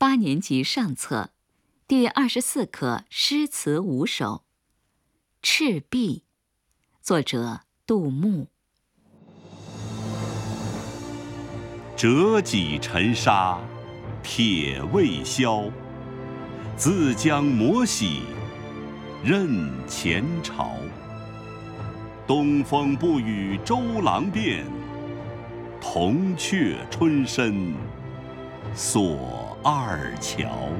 八年级上册，第二十四课诗词五首。《赤壁》，作者杜牧。折戟沉沙，铁未销。自将磨洗，认前朝。东风不与周郎便，铜雀春深锁二乔。